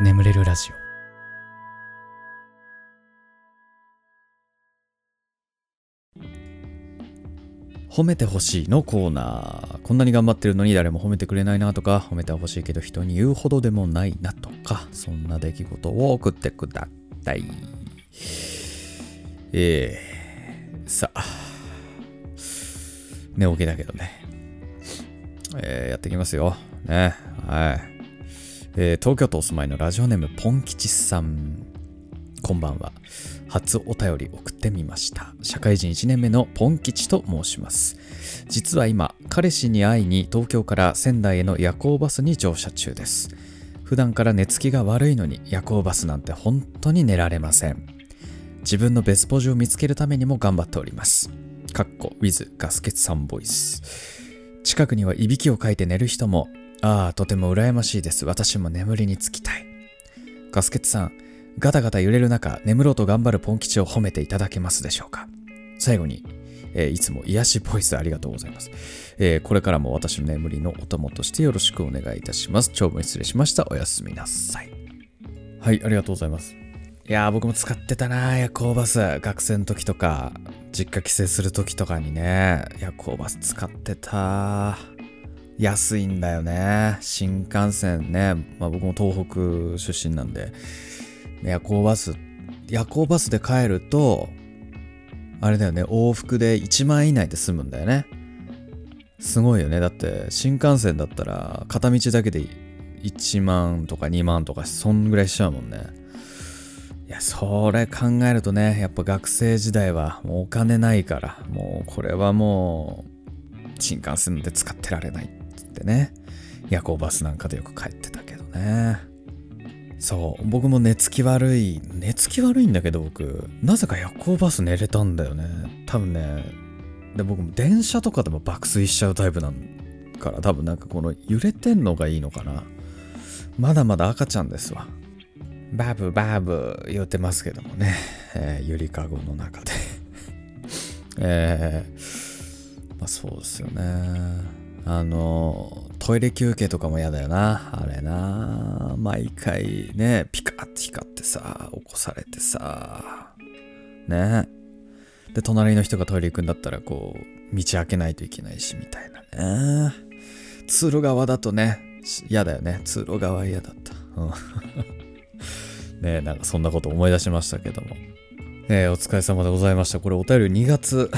眠れるラジオ褒めてほしいのコーナー。こんなに頑張ってるのに誰も褒めてくれないなとか、褒めてほしいけど人に言うほどでもないなとか、そんな出来事を送ってください。えー、さあ、寝起きだけどね。えー、やっていきますよ。ね。はい。えー、東京都お住まいのラジオネームポン吉さん。こんばんは。初お便り送ってみました。社会人1年目のポン吉と申します。実は今彼氏に会いに東京から仙台への夜行バスに乗車中です。普段から寝つきが悪いのに夜行バスなんて本当に寝られません。自分のベスポジを見つけるためにも頑張っております。かっこ with ガスケツさんボイス。近くにはいびきをかいて寝る人もああとても羨ましいです私も眠りにつきたいガスケツさんガタガタ揺れる中、眠ろうと頑張るポン吉を褒めていただけますでしょうか？最後に、えー、いつも癒しボイスありがとうございます、えー、これからも私の眠りのお供としてよろしくお願いいたします。長文失礼しました。おやすみなさい。はい、ありがとうございます。いやー、僕も使ってたな夜行バス。学生の時とか、実家帰省する時とかにね、夜行バス使ってた。安いんだよね。新幹線ね。まあ僕も東北出身なんで、夜行バス、夜行バスで帰ると、あれだよね、往復で1万以内で済むんだよね。すごいよね。だって新幹線だったら片道だけで1万とか2万とかそんぐらいしちゃうもんね。いや、それ考えるとね、やっぱ学生時代はもうお金ないから、もうこれはもう新幹線で使ってられないってね、夜行バスなんかでよく帰ってたけどね。そう。僕も寝つき悪い。寝つき悪いんだけど僕。なぜか夜行バス寝れたんだよね。多分ね。で僕も電車とかでも爆睡しちゃうタイプなんから多分なんかこの揺れてんのがいいのかな。まだまだ赤ちゃんですわ。バブバブ言ってますけどもね、えー、ゆりかごの中で。えー、まあそうですよね。あの、トイレ休憩とかも嫌だよな。あれな。毎回ね、ピカって光ってさ、起こされてさ。ね。で、隣の人がトイレ行くんだったら、こう、道開けないといけないし、みたいなね。通路側だとね、嫌だよね。通路側嫌だった。うん、ねなんかそんなこと思い出しましたけども。え、お疲れ様でございました。これお便り2月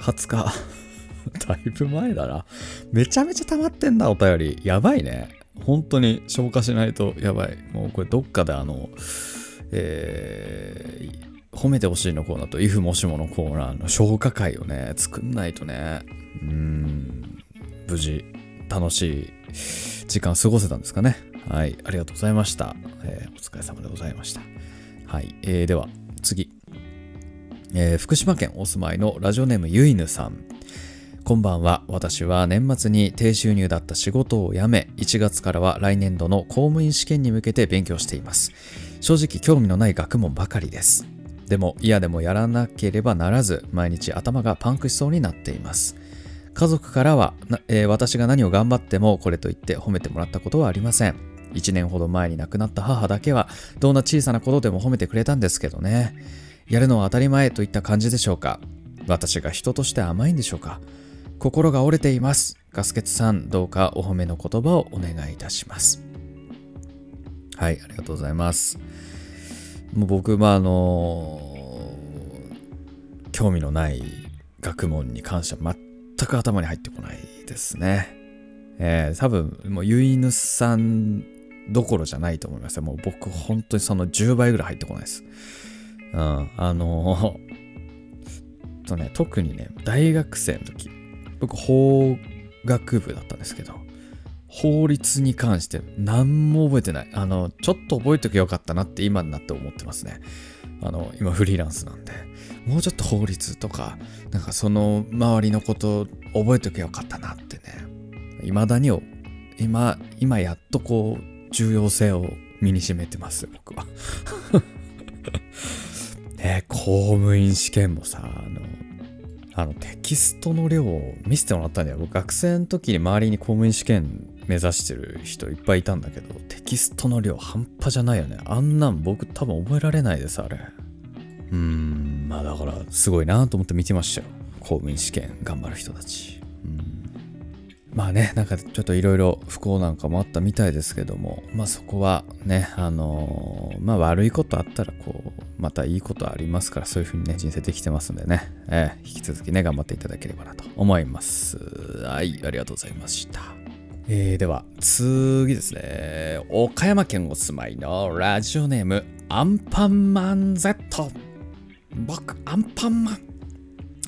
20日。だいぶ前だな。めちゃめちゃ溜まってんだ、お便り。やばいね。本当に消化しないとやばい。もうこれどっかであの、えー、褒めてほしいのコーナーと、if もしものコーナーの消化会をね、作んないとね、うん、無事、楽しい時間過ごせたんですかね。はい、ありがとうございました。えー、お疲れ様でございました。はい、えー、では、次。えー、福島県お住まいのラジオネームゆいぬさん。こんばんは。私は年末に低収入だった仕事を辞め、1月からは来年度の公務員試験に向けて勉強しています。正直興味のない学問ばかりです。でも嫌でもやらなければならず、毎日頭がパンクしそうになっています。家族からは、えー、私が何を頑張ってもこれと言って褒めてもらったことはありません。1年ほど前に亡くなった母だけは、どんな小さなことでも褒めてくれたんですけどね。やるのは当たり前といった感じでしょうか。私が人として甘いんでしょうか。心が折れています。ガスケツさん、どうかお褒めの言葉をお願いいたします。はい、ありがとうございます。もう僕、まあ、あのー、興味のない学問に関しては全く頭に入ってこないですね。えー、多分、もう、ゆいぬさんどころじゃないと思いますもう僕、本当にその10倍ぐらい入ってこないです。うん、あのー、とね、特にね、大学生の時、僕法学部だったんですけど法律に関して何も覚えてない。あのちょっと覚えておけばよかったなって今になって思ってますね。あの今フリーランスなんで。もうちょっと法律とかなんかその周りのこと覚えておけばよかったなってね。未だに今今やっとこう重要性を身にしめてます僕は。ね公務員試験もさあのあのテキストの量を見せてもらったんだよ。僕学生の時に周りに公務員試験目指してる人いっぱいいたんだけど、テキストの量半端じゃないよね。あんなん僕多分覚えられないです、あれ。うん、まあだからすごいなと思って見てましたよ。公務員試験頑張る人たちうん。まあね、なんかちょっといろいろ不幸なんかもあったみたいですけども、まあそこはね、あのー、まあ悪いことあったらこう、またいいことありますから、そういうふうにね、人生できてますんでね、えー、引き続きね、頑張っていただければなと思います。はい、ありがとうございました。えー、では、次ですね。岡山県お住まいのラジオネーム、アンパンマン Z。僕、アンパンマン。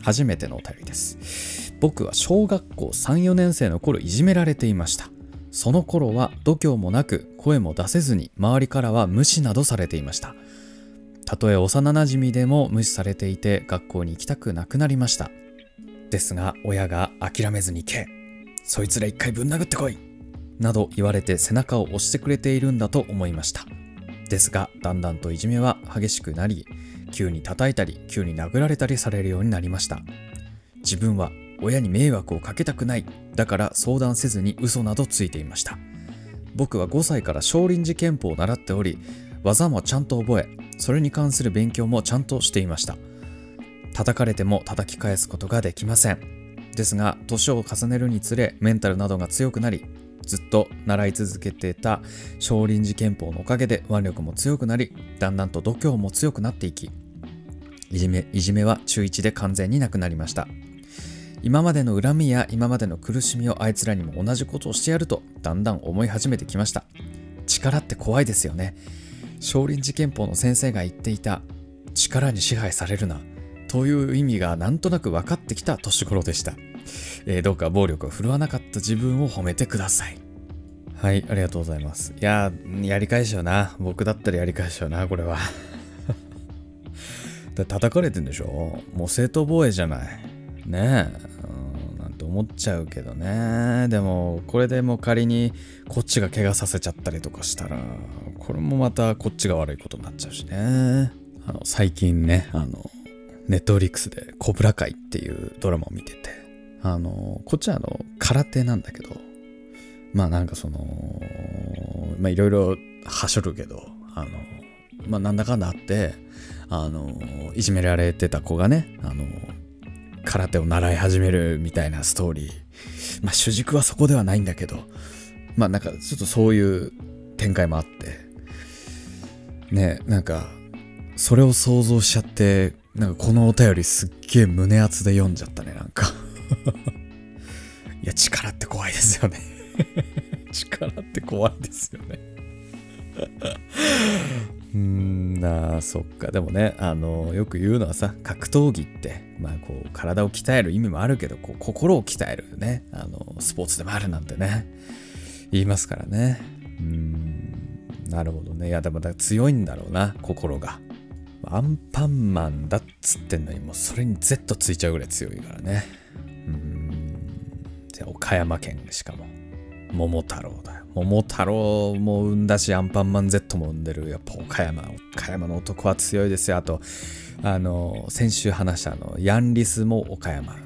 初めてのお便りです。僕は小学校34年生の頃いじめられていました。その頃は度胸もなく声も出せずに周りからは無視などされていました。たとえ幼なじみでも無視されていて学校に行きたくなくなりました。ですが親が諦めずに行けそいつら一回ぶん殴ってこい！など言われて背中を押してくれているんだと思いました。ですがだんだんといじめは激しくなり急に叩いたり急に殴られたりされるようになりました。自分は親に迷惑をかけたくないだから相談せずに嘘などついていました。僕は5歳から少林寺拳法を習っており技もちゃんと覚えそれに関する勉強もちゃんとしていました。叩かれても叩き返すことができません。ですが年を重ねるにつれメンタルなどが強くなりずっと習い続けていた少林寺拳法のおかげで腕力も強くなりだんだんと度胸も強くなっていきいじめいじめは中1で完全になくなりました。今までの恨みや今までの苦しみをあいつらにも同じことをしてやるとだんだん思い始めてきました。力って怖いですよね。少林寺拳法の先生が言っていた力に支配されるなという意味がなんとなく分かってきた年頃でした、えー、どうか暴力を振るわなかった自分を褒めてください。はいありがとうございます。いややり返しよな。僕だったらやり返しよなこれは。叩かれてんでしょ？もう正当防衛じゃない。ねえ、なんて思っちゃうけどね。でもこれでも仮にこっちが怪我させちゃったりとかしたらこれもまたこっちが悪いことになっちゃうしね。あの最近ねあのネットフリックスで「コブラ会」っていうドラマを見てて。あのこっちはあの空手なんだけどまあなんかそのまあいろいろはしょるけどあのまあなんだかんだあってあのいじめられてた子がねあの空手を習い始めるみたいなストーリー。まあ主軸はそこではないんだけど、まあなんかちょっとそういう展開もあって、ね、なんか、それを想像しちゃって、なんかこのお便りすっげえ胸熱で読んじゃったね、なんか。いや、力って怖いですよね。力って怖いですよねうんあそっか。でもねあのよく言うのはさ格闘技ってまあこう体を鍛える意味もあるけどこう心を鍛えるね。あのスポーツでもあるなんてね。言いますからね。うんなるほどね。いやでもだ強いんだろうな心が。アンパンマンだっつってんのにもうそれに Z ついちゃうぐらい強いからね。うんじゃあ岡山県しかも。桃太郎だよ桃太郎も生んだし、アンパンマン Z も生んでる、やっぱ岡山、岡山の男は強いですよ。あと、あの、先週話したあの、ヤンリスも岡山、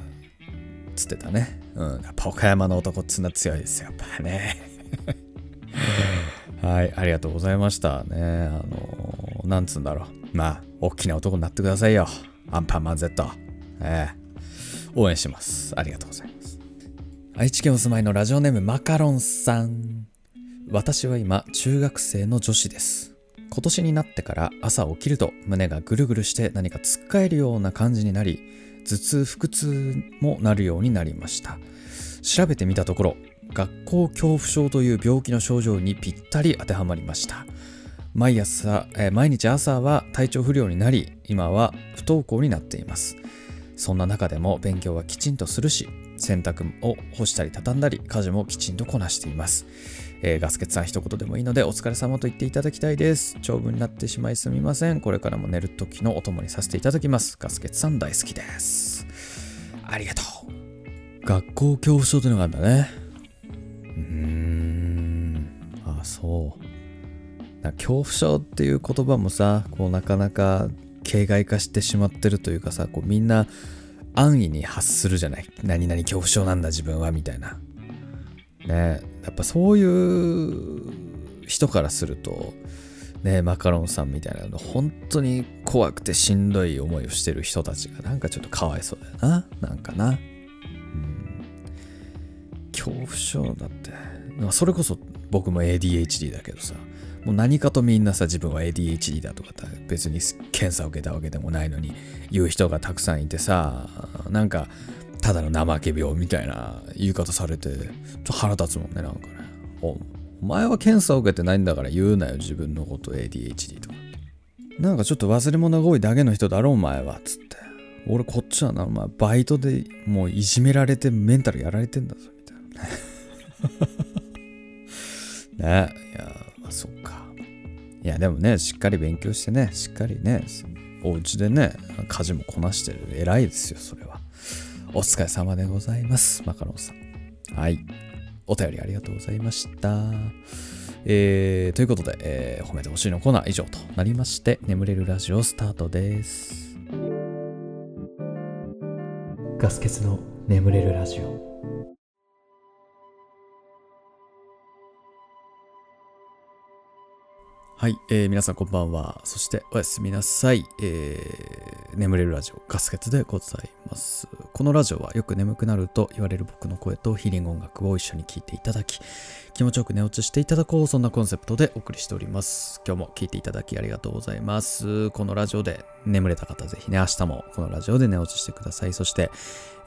つってたね。うん、やっぱ岡山の男っつうのは強いですよ、やっぱね。はい、ありがとうございましたね。あの、なんつうんだろう。まあ、大きな男になってくださいよ。アンパンマン Z。ええ応援します。ありがとうございます。愛知県お住まいのラジオネームマカロンさん。私は今中学生の女子です。今年になってから朝起きると胸がぐるぐるして何かつっかえるような感じになり頭痛腹痛もなるようになりました。調べてみたところ学校恐怖症という病気の症状にぴったり当てはまりました。毎朝、え、毎日朝は体調不良になり今は不登校になっています。そんな中でも勉強はきちんとするし洗濯を干したり畳んだり家事もきちんとこなしていますえー、ガスケツさん一言でもいいのでお疲れ様と言っていただきたいです。長文になってしまいすみません。これからも寝る時のお供にさせていただきます。ガスケツさん大好きです。ありがとう。学校恐怖症というのがあるんだね。うーん。あ、そう。恐怖症っていう言葉もさ、こうなかなか形骸化してしまってるというかさ、こうみんな安易に発するじゃない。何々恐怖症なんだ自分はみたいな。ねやっぱそういう人からするとねマカロンさんみたいなの本当に怖くてしんどい思いをしてる人たちがなんかちょっとかわいそうだよななんかな、うん、恐怖症だってそれこそ僕も ADHD だけどさ。もう何かとみんなさ自分は ADHD だとか別に検査を受けたわけでもないのに言う人がたくさんいてさなんかただの怠け病みたいな言い方されてちょ腹立つもんねなんかね。お前は検査を受けてないんだから言うなよ自分のこと ADHD とか。なんかちょっと忘れ物が多いだけの人だろお前はつって。俺こっちはなお前バイトでもういじめられてメンタルやられてんだぞみたいな。ねいやまあそっかいやでもねしっかり勉強してねしっかりねお家でね家事もこなしてる偉いですよそれはお疲れ様でございます。マカロンさん。はい。お便りありがとうございました。えー、ということで、えー、褒めてほしいのコーナー以上となりまして、眠れるラジオスタートです。ガス欠の眠れるラジオ。はい、えー、皆さんこんばんは。そしておやすみなさい。えー、眠れるラジオガスケツでございます。このラジオはよく眠くなると言われる僕の声とヒーリング音楽を一緒に聴いていただき、気持ちよく寝落ちしていただこう、そんなコンセプトでお送りしております。今日も聴いていただきありがとうございます。このラジオで眠れた方、ぜひね、明日もこのラジオで寝落ちしてください。そして、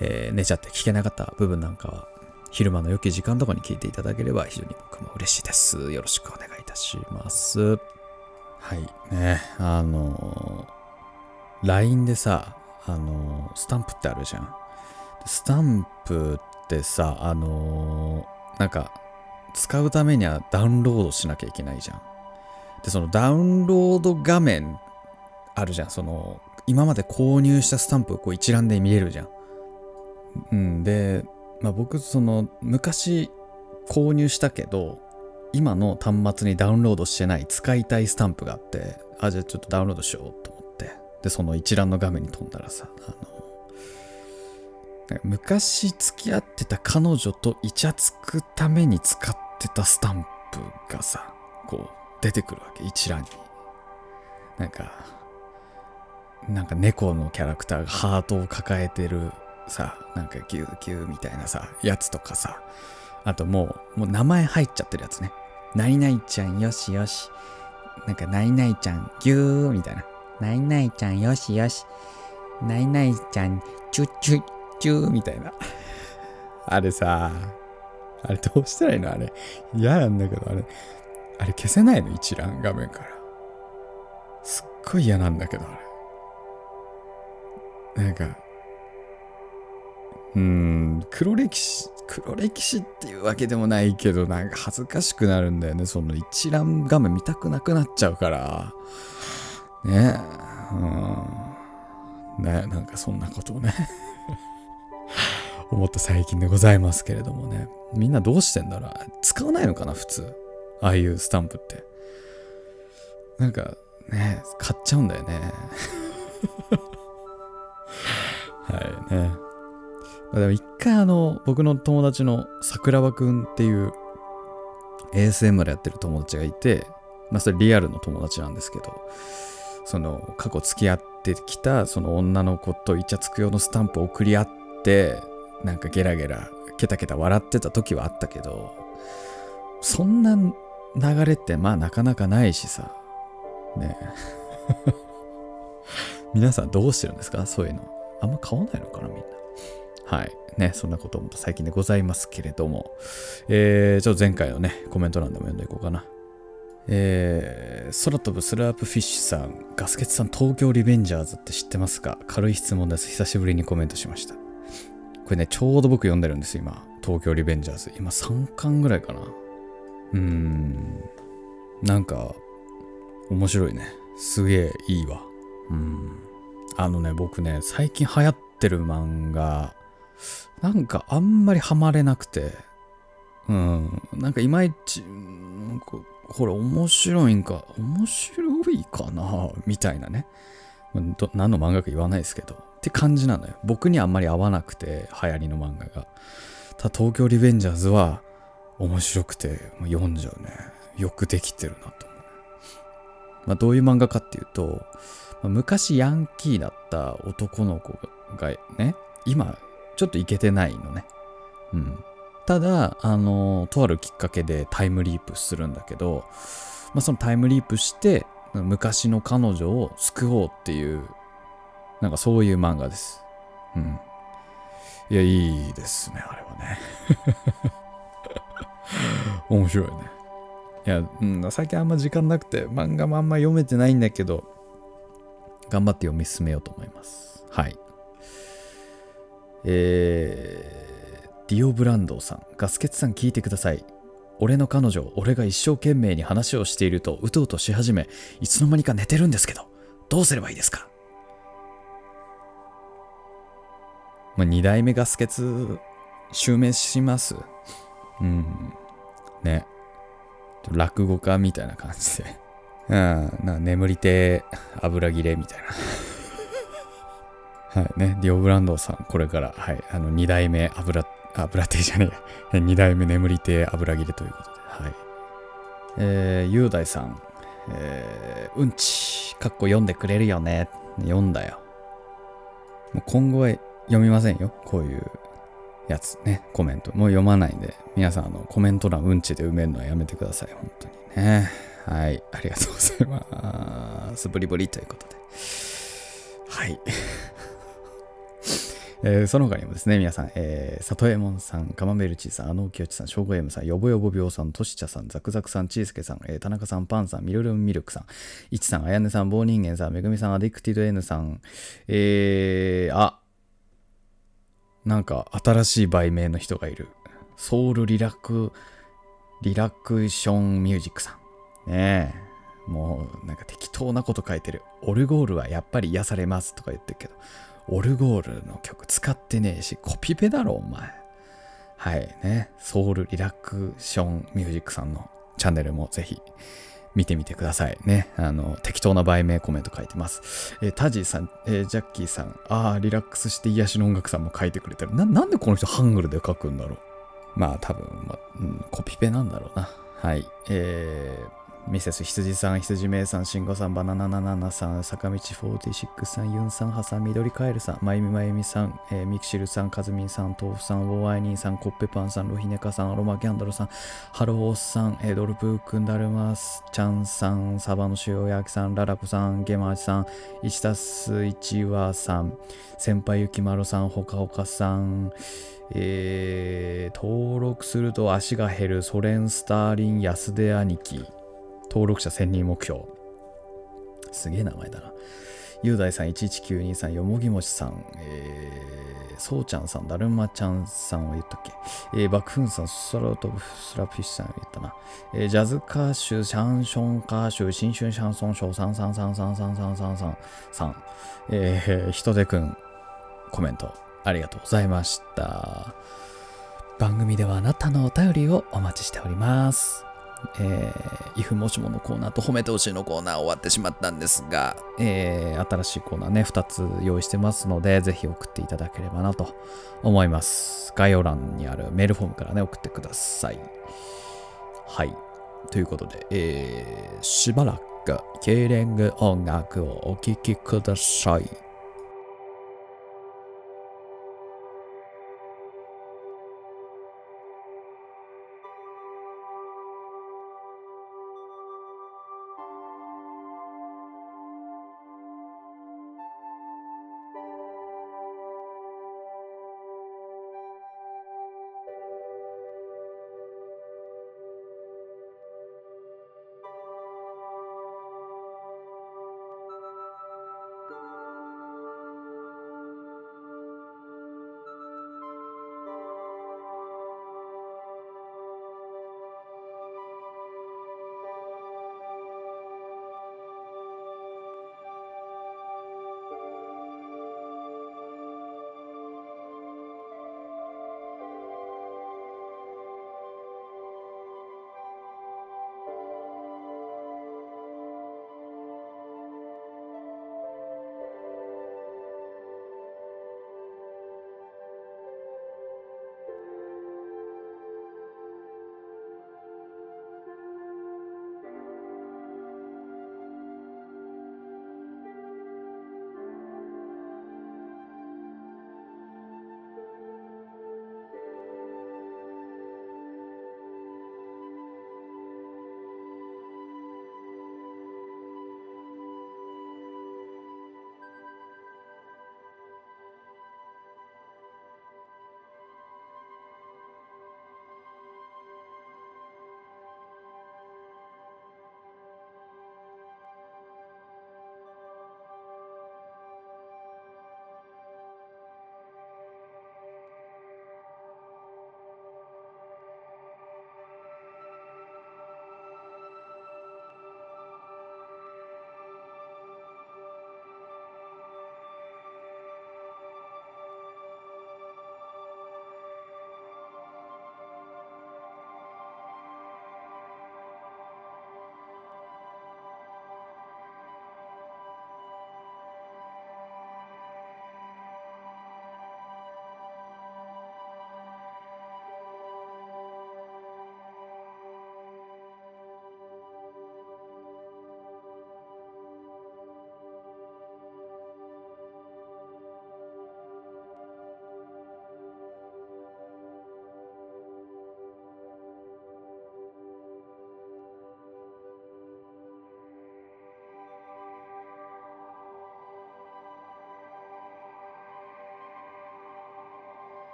えー、寝ちゃって聞けなかった部分なんかは、昼間の良き時間とかに聞いていただければ非常に僕も嬉しいです。よろしくお願いいたします。はい。ね、あのー、LINE でさ、あのー、スタンプってあるじゃん。スタンプってさ、あのー、なんか、使うためにはダウンロードしなきゃいけないじゃん。で、そのダウンロード画面あるじゃん。その、今まで購入したスタンプこう一覧で見れるじゃん。うん。で、まあ、僕その昔購入したけど今の端末にダウンロードしてない使いたいスタンプがあってあじゃあちょっとダウンロードしようと思って。でその一覧の画面に飛んだらさあの昔付き合ってた彼女とイチャつくために使ってたスタンプがさこう出てくるわけ一覧に。なんかなんか猫のキャラクターがハートを抱えてるさ、なんかギューギューみたいなさ、やつとかさ、あともう、もう名前入っちゃってるやつね。ないないちゃんよしよし。なんかないないちゃんギューみたいな。ないないちゃんよしよし。ないないちゃんチュッチュッチューみたいな。あれさ、あれどうしたらいいの？あれ。嫌なんだけど、あれ、あれ消せないの？一覧画面から。すっごい嫌なんだけど、あれ。なんか、うーん、黒歴史、黒歴史っていうわけでもないけど、なんか恥ずかしくなるんだよね。その一覧画面見たくなくなっちゃうから。ねうん。ねなんかそんなことをね 思った最近でございますけれどもね。みんなどうしてんだろう？使わないのかな？普通。ああいうスタンプって。なんかね、買っちゃうんだよね。はいね。でも一回あの、僕の友達の桜庭くんっていう ASMR やってる友達がいて、まあそれリアルの友達なんですけど、その過去付き合ってきたその女の子とイチャつく用のスタンプを送り合って、なんかゲラゲラ、ケタケタ笑ってた時はあったけど、そんな流れってまあなかなかないしさ、ね 皆さんどうしてるんですか？そういうの。あんま買わないのかなみんな。はい。ね、そんなことも最近でございますけれども、えー、ちょっと前回のね、コメント欄でも読んでいこうかな。えー、空飛ぶスラープフィッシュさん、ガスケツさん、東京リベンジャーズって知ってますか？軽い質問です。久しぶりにコメントしました。これね、ちょうど僕読んでるんです今。東京リベンジャーズ。今3巻ぐらいかな。うーん。なんか、面白いね。すげえいいわ。うん。あのね、僕ね、最近流行ってる漫画、なんかあんまりハマれなくて、うん、なんかいまいち、なんかこれ面白いんか、面白いかなみたいなね。何の漫画か言わないですけど。って感じなのよ。僕にあんまり合わなくて、流行りの漫画が。ただ東京リベンジャーズは、面白くてもう読んじゃうね。よくできてるなと思う。まあ、どういう漫画かっていうと、ま、昔ヤンキーだった男の子がね、今ちょっとイケてないのね。うん。ただ、あの、とあるきっかけでタイムリープするんだけど、まあ、そのタイムリープして、昔の彼女を救おうっていう、なんかそういう漫画です。うん。いや、いいですね、あれはね。面白いね。いや、うん、最近あんま時間なくて、漫画もあんま読めてないんだけど、頑張って読み進めようと思います。はい。えー、ディオブランドさん、ガスケツさん聞いてください。俺の彼女、俺が一生懸命に話をしていると、うとうとし始め、いつの間にか寝てるんですけど、どうすればいいですか？まあ、二代目ガス欠、襲名します？うん。ね。落語家みたいな感じで。うん、な眠りて油切れみたいな。はいね、ディオブランドさん、これから、はい、あの、二代目油、油亭じゃねえや。二代目眠りて油切れということで、はい。えー、雄大さん、えー、うんち、かっこ読んでくれるよね。読んだよ。もう今後は読みませんよ。こういうやつね、コメント。もう読まないんで、皆さん、あの、コメント欄うんちで埋めるのはやめてください。本当にね。はい。ありがとうございます。ブリブリということで。はい。えー、その他にもですね、皆さん、えー、里右衛門さん、カマメルチーさん、あのきよちさん、しょうごえむさん、よぼよぼ病さん、としちゃさん、ザクザクさん、ちいすけさん、えー、田中さん、パンさん、ミルルンミルクさん、いちさん、あやねさん、棒人間さん、めぐみさん、アディクティド N さん、えー、あ、なんか新しい売名の人がいる。ソウルリラク、リラクションミュージックさん。ねえ。もうなんか適当なこと書いてる。オルゴールはやっぱり癒されますとか言ってるけど、オルゴールの曲使ってねえし、コピペだろ、お前。はいね。ソウルリラクションミュージックさんのチャンネルもぜひ見てみてくださいね。あの、適当な売名コメント書いてます。えー、タジーさん、えー、ジャッキーさん、ああ、リラックスして癒しの音楽さんも書いてくれてる。な、なんでこの人ハングルで書くんだろう。まあ多分、ま、うん、コピペなんだろうな。はい。えー、ミセス羊さん、羊名さん、慎吾さん、バナナナナナさん、坂道46さん、ユンさん、ハさん、緑カエルさん、まゆみまゆみさん、えー、ミクシルさん、カズミンさん、豆腐さん、ウォーアイニーさん、コッペパンさん、ロヒネカさん、アロマキャンドルさん、ハローさん、え、ドルプークンダルマス、チャンさん、サバの塩焼きさん、ララコさん、ゲマーチさん、1たす1はさん、先輩ゆきまろさん、ほかほかさん、えー、登録すると足が減るソ連スターリン安出兄貴。登録者1000人目標。すげえ名前だな。雄大さん、11923、よもぎもちさん、えー、そうちゃんさん、だるまちゃんさんは言ったっけ？えー、爆風さん、スラトブスラフィッシュさんは言ったな。えー、ジャズ歌手、シャンション歌手、新春シャンソンショー、3333333さん、えー、ひとでくん、コメント、ありがとうございました。番組ではあなたのお便りをお待ちしております。えー、イフもしものコーナーと褒めてほしいのコーナー終わってしまったんですが、えー、新しいコーナーね、2つ用意してますので、ぜひ送っていただければなと思います。概要欄にあるメールフォームからね、送ってください。はい。ということで、えー、しばらく、ケーレング音楽をお聴きください。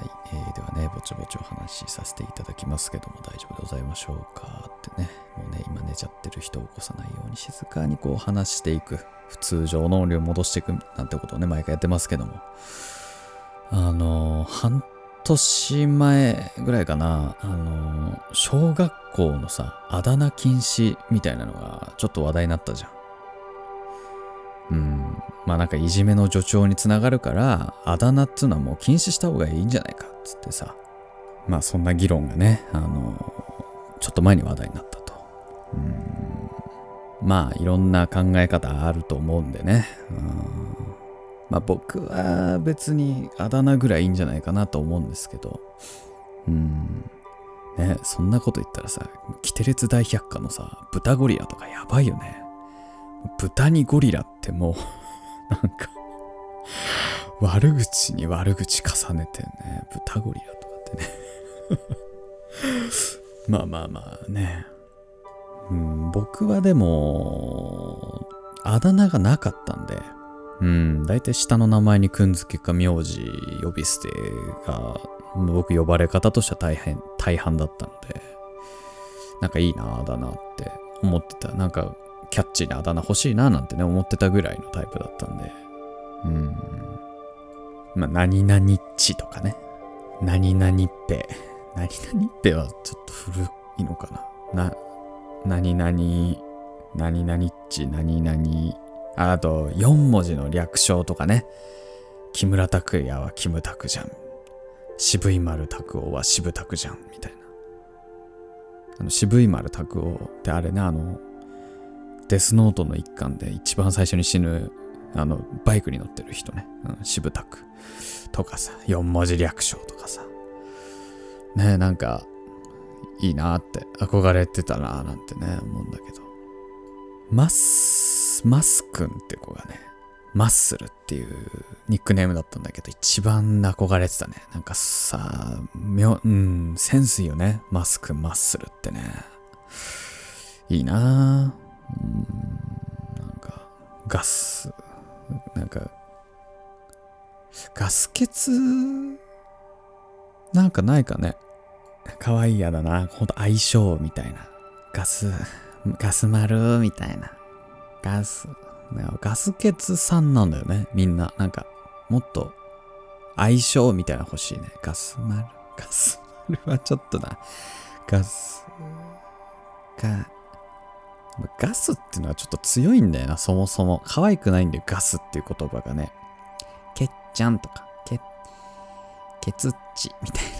はい、えー、ではね、ぼちぼちお話しさせていただきますけども、大丈夫でございましょうかってね、もうね、今寝ちゃってる人を起こさないように静かにこう話していく、普通常の音量を戻していくなんてことをね、毎回やってますけども、あのー、半年前ぐらいかな、あのー、小学校のさ、あだ名禁止みたいなのがちょっと話題になったじゃ。ん、まあなんかいじめの助長につながるから、あだ名っつうのはもう禁止した方がいいんじゃないかっつってさ、まあそんな議論がね、あの、ちょっと前に話題になったと。まあいろんな考え方あると思うんでね。うんまあ僕は別にあだ名ぐらいいいんじゃないかなと思うんですけど、うん。ね、そんなこと言ったらさ、キテレツ大百科のさ、豚ゴリラとかやばいよね。豚にゴリラってもうなんか悪口に悪口重ねてね、豚ゴリラとかってね まあまあまあね。うん、僕はでも、あだ名がなかったんで、うん、大体下の名前にくんづけか名字呼び捨てが、僕呼ばれ方としては大変、大半だったので、なんかいいな、あだ名って思ってた。なんかキャッチーなあだ名欲しいななんてね、思ってたぐらいのタイプだったんで。うん。まあ、何々っちとかね。何々っぺ。何々っぺはちょっと古いのかな。な、何々、何々っち、何々。あと、4文字の略称とかね。木村拓哉はキムタクじゃん。渋い丸拓夫は渋拓じゃん。みたいな。あの、渋い丸拓夫ってあれね、あの、デスノートの一環で一番最初に死ぬ、あの、バイクに乗ってる人ね。うん、渋田区とかさ、四文字略称とかさ。ねなんか、いいなって憧れてたななんてね、思うんだけど。マス、マスくんって子がね、マッスルっていうニックネームだったんだけど、一番憧れてたね。なんかさ、みょ、うん、センスいいよね。マスくん、マッスルってね。いいななんか、ガス、なんか、ガス欠、なんかないかね。可愛いやだな。ほんと相性みたいな。ガス、ガス丸みたいな。ガス、ガス欠さんなんだよね。みんな。なんか、もっと相性みたいな欲しいね。ガス丸。ガス丸はちょっとな。ガス、が、ガスっていうのはちょっと強いんだよな、そもそも。可愛くないんだよ、ガスっていう言葉がね。けっちゃんとか、け、けつっちみたいな。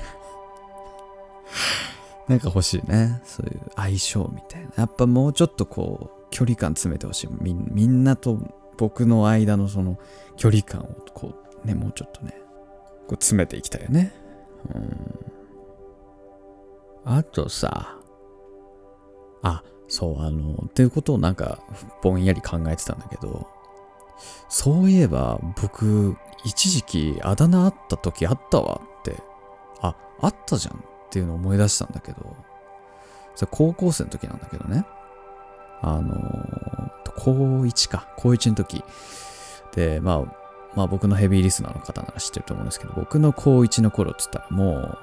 なんか欲しいね。そういう相性みたいな。やっぱもうちょっとこう、距離感詰めてほしいみ。みんなと僕の間のその距離感をこう、ね、もうちょっとね、こう詰めていきたいよね。うん。あとさ、あ、そう、あの、っていうことをなんか、ぼんやり考えてたんだけど、そういえば、僕、一時期あだ名あった時あったわって、あ、あったじゃんっていうのを思い出したんだけど、それ高校生の時なんだけどね、あの、高1か、高1の時、で、まあ、まあ僕のヘビーリスナーの方なら知ってると思うんですけど、僕の高1の頃って言ったらもう、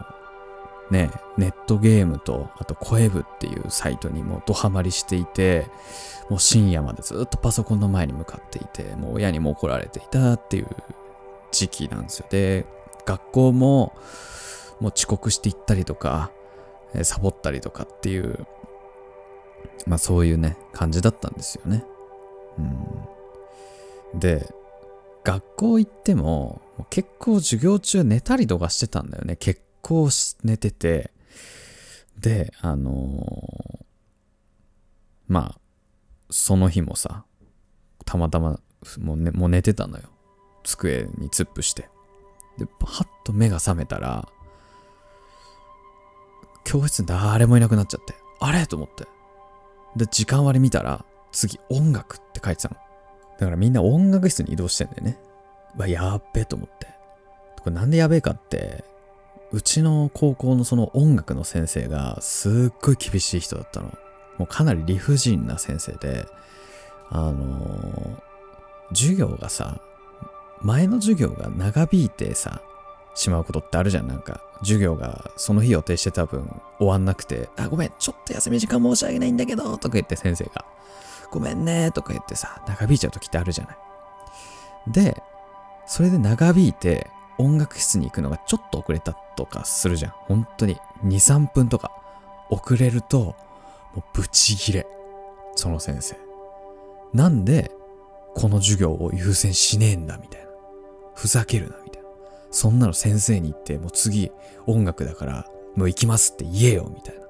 ね、ネットゲームと、あと声部っていうサイトにもドハマりしていて、もう深夜までずっとパソコンの前に向かっていて、もう親にも怒られていたっていう時期なんですよ。で、学校ももう遅刻していったりとか、サボったりとかっていう、まあそういうね、感じだったんですよね。うん。で、学校行っても結構授業中寝たりとかしてたんだよね。結構寝てて、で、あのー、まあ、その日もさ、たまたまもう,、ね、もう寝てたのよ。机に突っ伏して。で、はっと目が覚めたら、教室に誰もいなくなっちゃって、あれ？と思って。で、時間割見たら、次音楽って書いてたの。だからみんな音楽室に移動してんだよね。わ、やっべえと思って。これなんでやべえかって、うちの高校のその音楽の先生がすっごい厳しい人だったの。もうかなり理不尽な先生で、あのー、授業がさ、前の授業が長引いてさ、しまうことってあるじゃん。なんか、授業がその日予定してた分終わんなくて、あ、ごめん、ちょっと休み時間申し訳ないんだけど、とか言って先生が、ごめんね、とか言ってさ、長引いちゃう時ってあるじゃない。で、それで長引いて音楽室に行くのがちょっと遅れたとかするじゃん。本当に2、3分とか遅れると、もうブチギレ。その先生。なんで、この授業を優先しねえんだ、みたいな。ふざけるな、みたいな。そんなの先生に言って、もう次音楽だから、もう行きますって言えよ、みたいな。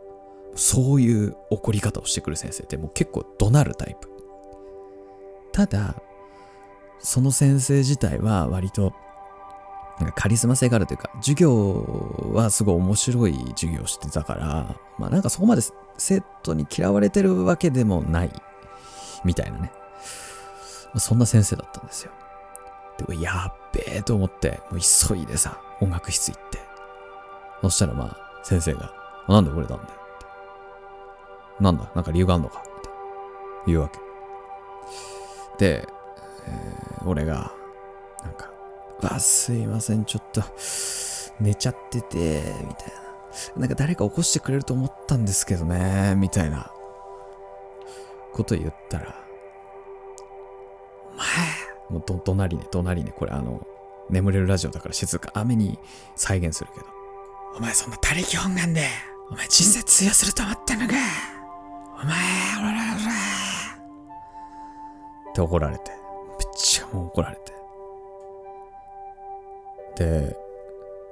そういう怒り方をしてくる先生ってもう結構怒鳴るタイプ。ただ、その先生自体は割となんかカリスマ性があるというか、授業はすごい面白い授業をしてたから、まあなんかそこまで生徒に嫌われてるわけでもない、みたいなね。そんな先生だったんですよ。で、やっべえと思って、もう急いでさ、音楽室行って。そしたらまあ、先生が、なんでこれなんだよ。なんだなんか理由があんのかって言うわけ。で、えー、俺が、わ、すいません、ちょっと、寝ちゃってて、みたいな。なんか誰か起こしてくれると思ったんですけどね、みたいな、こと言ったら、お前、もうど、隣ね、隣ね、これあの、眠れるラジオだから静か、雨に再現するけど、お前そんな他力本願で、お前人生通用すると思ってんのかお前、おらおらって怒られて。めっちゃもう怒られて。で、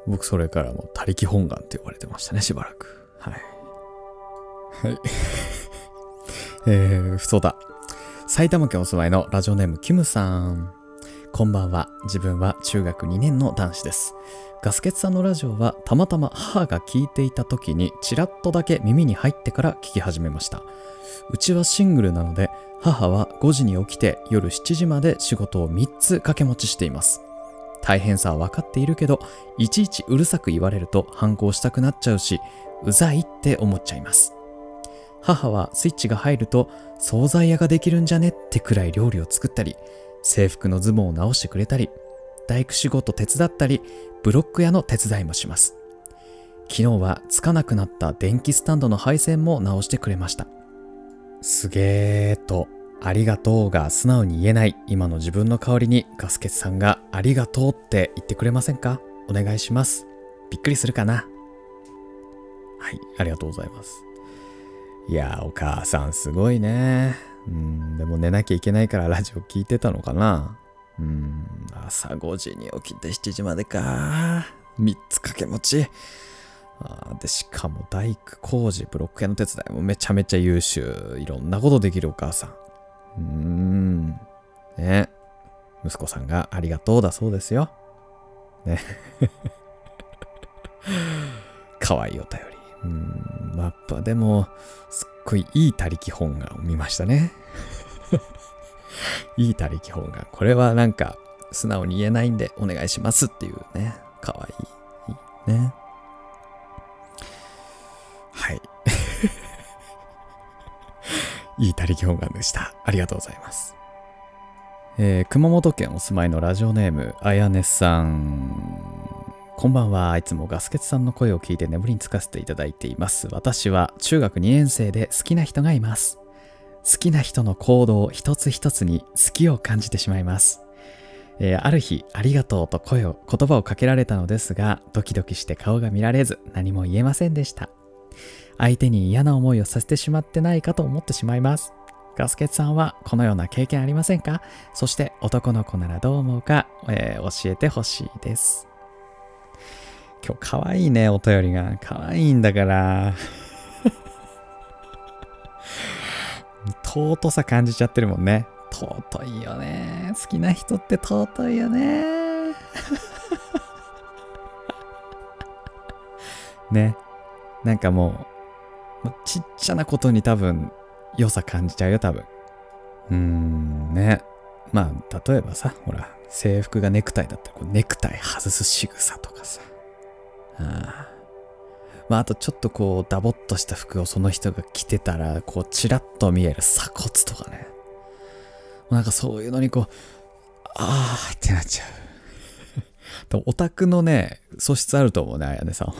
僕それからもう他力本願って呼ばれてましたね、しばらく。はい。はい。えー、ふそうだ。埼玉県お住まいのラジオネームキムさん。こんばんは。自分は中学2年の男子です。ガスケツさんのラジオはたまたま母が聞いていた時にちらっとだけ耳に入ってから聞き始めました。うちはシングルなので母は5時に起きて夜7時まで仕事を3つ掛け持ちしています。大変さは分かっているけど、いちいちうるさく言われると反抗したくなっちゃうし、うざいって思っちゃいます。母はスイッチが入ると、惣菜屋ができるんじゃねってくらい料理を作ったり、制服のズボンを直してくれたり、大工仕事手伝ったり、ブロック屋の手伝いもします。昨日はつかなくなった電気スタンドの配線も直してくれました。すげーと、ありがとうが素直に言えない今の自分の代わりにガスケツさんがありがとうって言ってくれませんか？お願いします。びっくりするかな？はい、ありがとうございます。いやお母さんすごいね。うん、でも寝なきゃいけないからラジオ聞いてたのかな？うん、朝5時に起きて7時までか。3つ掛け持ち。あで、しかも大工工事、ブロック屋の手伝いもめちゃめちゃ優秀。いろんなことできるお母さん。うーん。ね。息子さんがありがとうだそうですよ。ね。かわいいお便り。うん。やっぱでも、すっごいいい他力本願を見ましたね。いい他力本願。これはなんか、素直に言えないんでお願いしますっていうね。かわいい。ね。はい。いい他力本願でした。ありがとうございます。えー、熊本県お住まいのラジオネーム、あやねさん。こんばんは。いつもガスケツさんの声を聞いて眠りにつかせていただいています。私は中学2年生で好きな人がいます。好きな人の行動一つ一つに好きを感じてしまいます。えー、ある日、ありがとうと声を、言葉をかけられたのですが、ドキドキして顔が見られず、何も言えませんでした。相手に嫌な思いをさせてしまってないかと思ってしまいます。ガスケツさんはこのような経験ありませんか？そして男の子ならどう思うか、えー、教えてほしいです。今日かわいいね、お便りが。かわいいんだから。尊さ感じちゃってるもんね。尊いよね。好きな人って尊いよね。ね。なんかもう、ちっちゃなことに多分、良さ感じちゃうよ、多分。うーん、ね。まあ、例えばさ、ほら、制服がネクタイだったら、こうネクタイ外す仕草とかさ。あまあ、あとちょっとこう、ダボっとした服をその人が着てたら、こう、チラッと見える鎖骨とかね。なんかそういうのにこう、あーってなっちゃう。オタクのね、素質あると思うね、あやねさんは。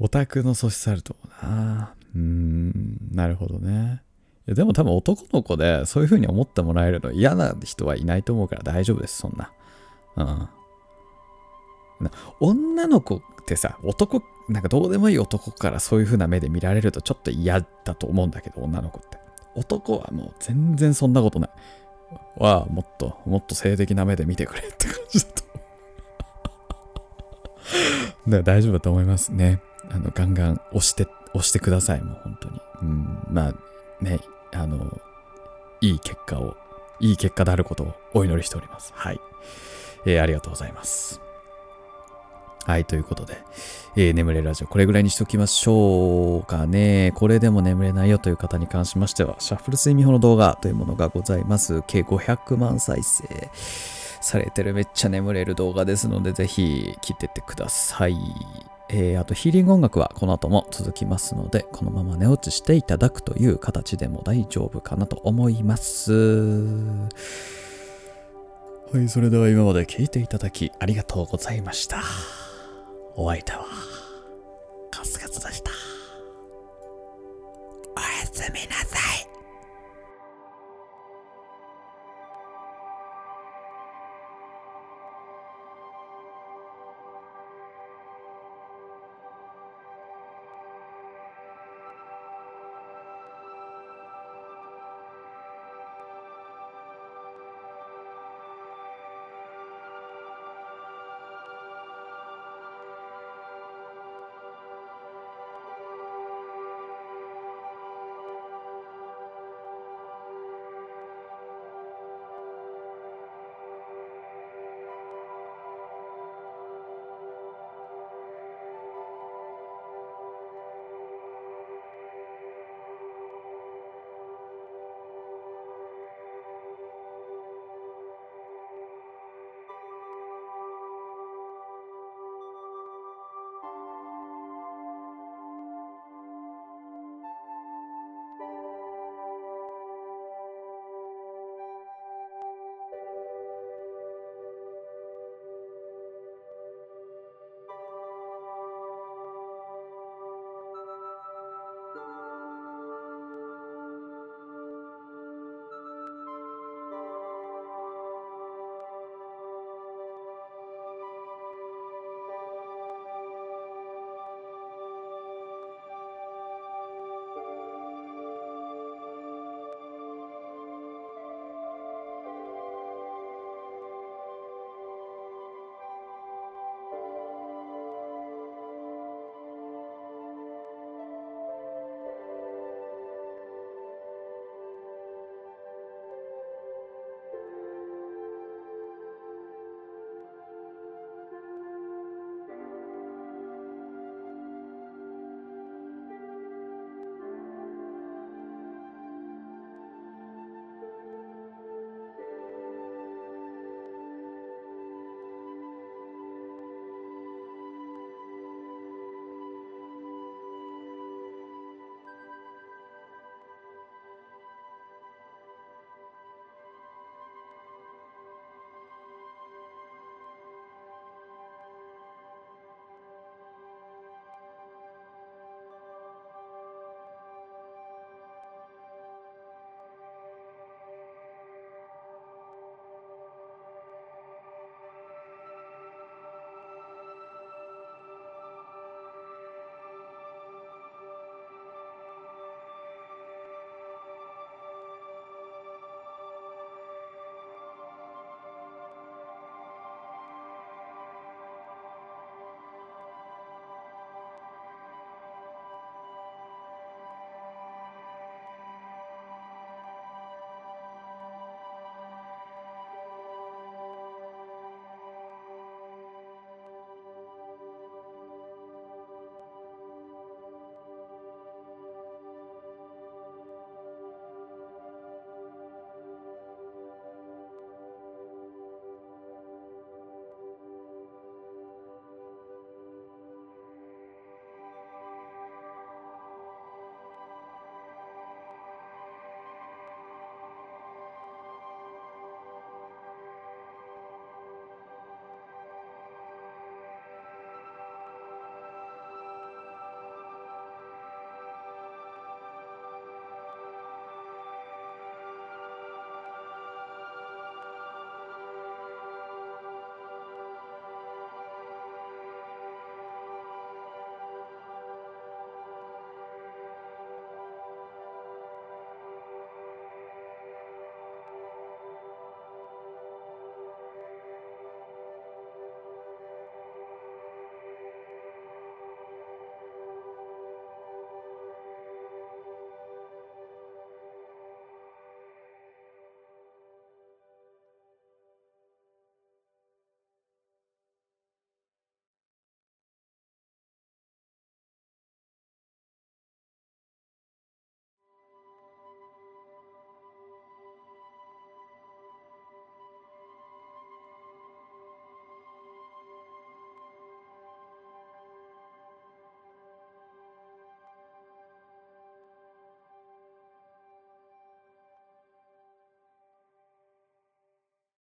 オタクの素質あると思うな。うーん、なるほどね。いやでも多分男の子でそういう風に思ってもらえるの嫌な人はいないと思うから大丈夫です、そんな。うん。女の子ってさ、男、なんかどうでもいい男からそういう風な目で見られるとちょっと嫌だと思うんだけど、女の子って。男はもう全然そんなことない。わあ、もっと、もっと性的な目で見てくれって感じだと。だから大丈夫だと思いますね。あの、ガンガン押して、押してください、もう本当に。うん、まあ、ね、あの、いい結果を、いい結果であることをお祈りしております。はい。えー、ありがとうございます。はい、ということで、えー、眠れるラジオ、これぐらいにしときましょうかね。これでも眠れないよという方に関しましては、シャッフル睡眠法の動画というものがございます。計500万再生されてるめっちゃ眠れる動画ですので、ぜひ聞いてってください。えー、あとヒーリング音楽はこの後も続きますので、このまま寝落ちしていただくという形でも大丈夫かなと思います。はい、それでは今まで聞いていただきありがとうございました。お相手は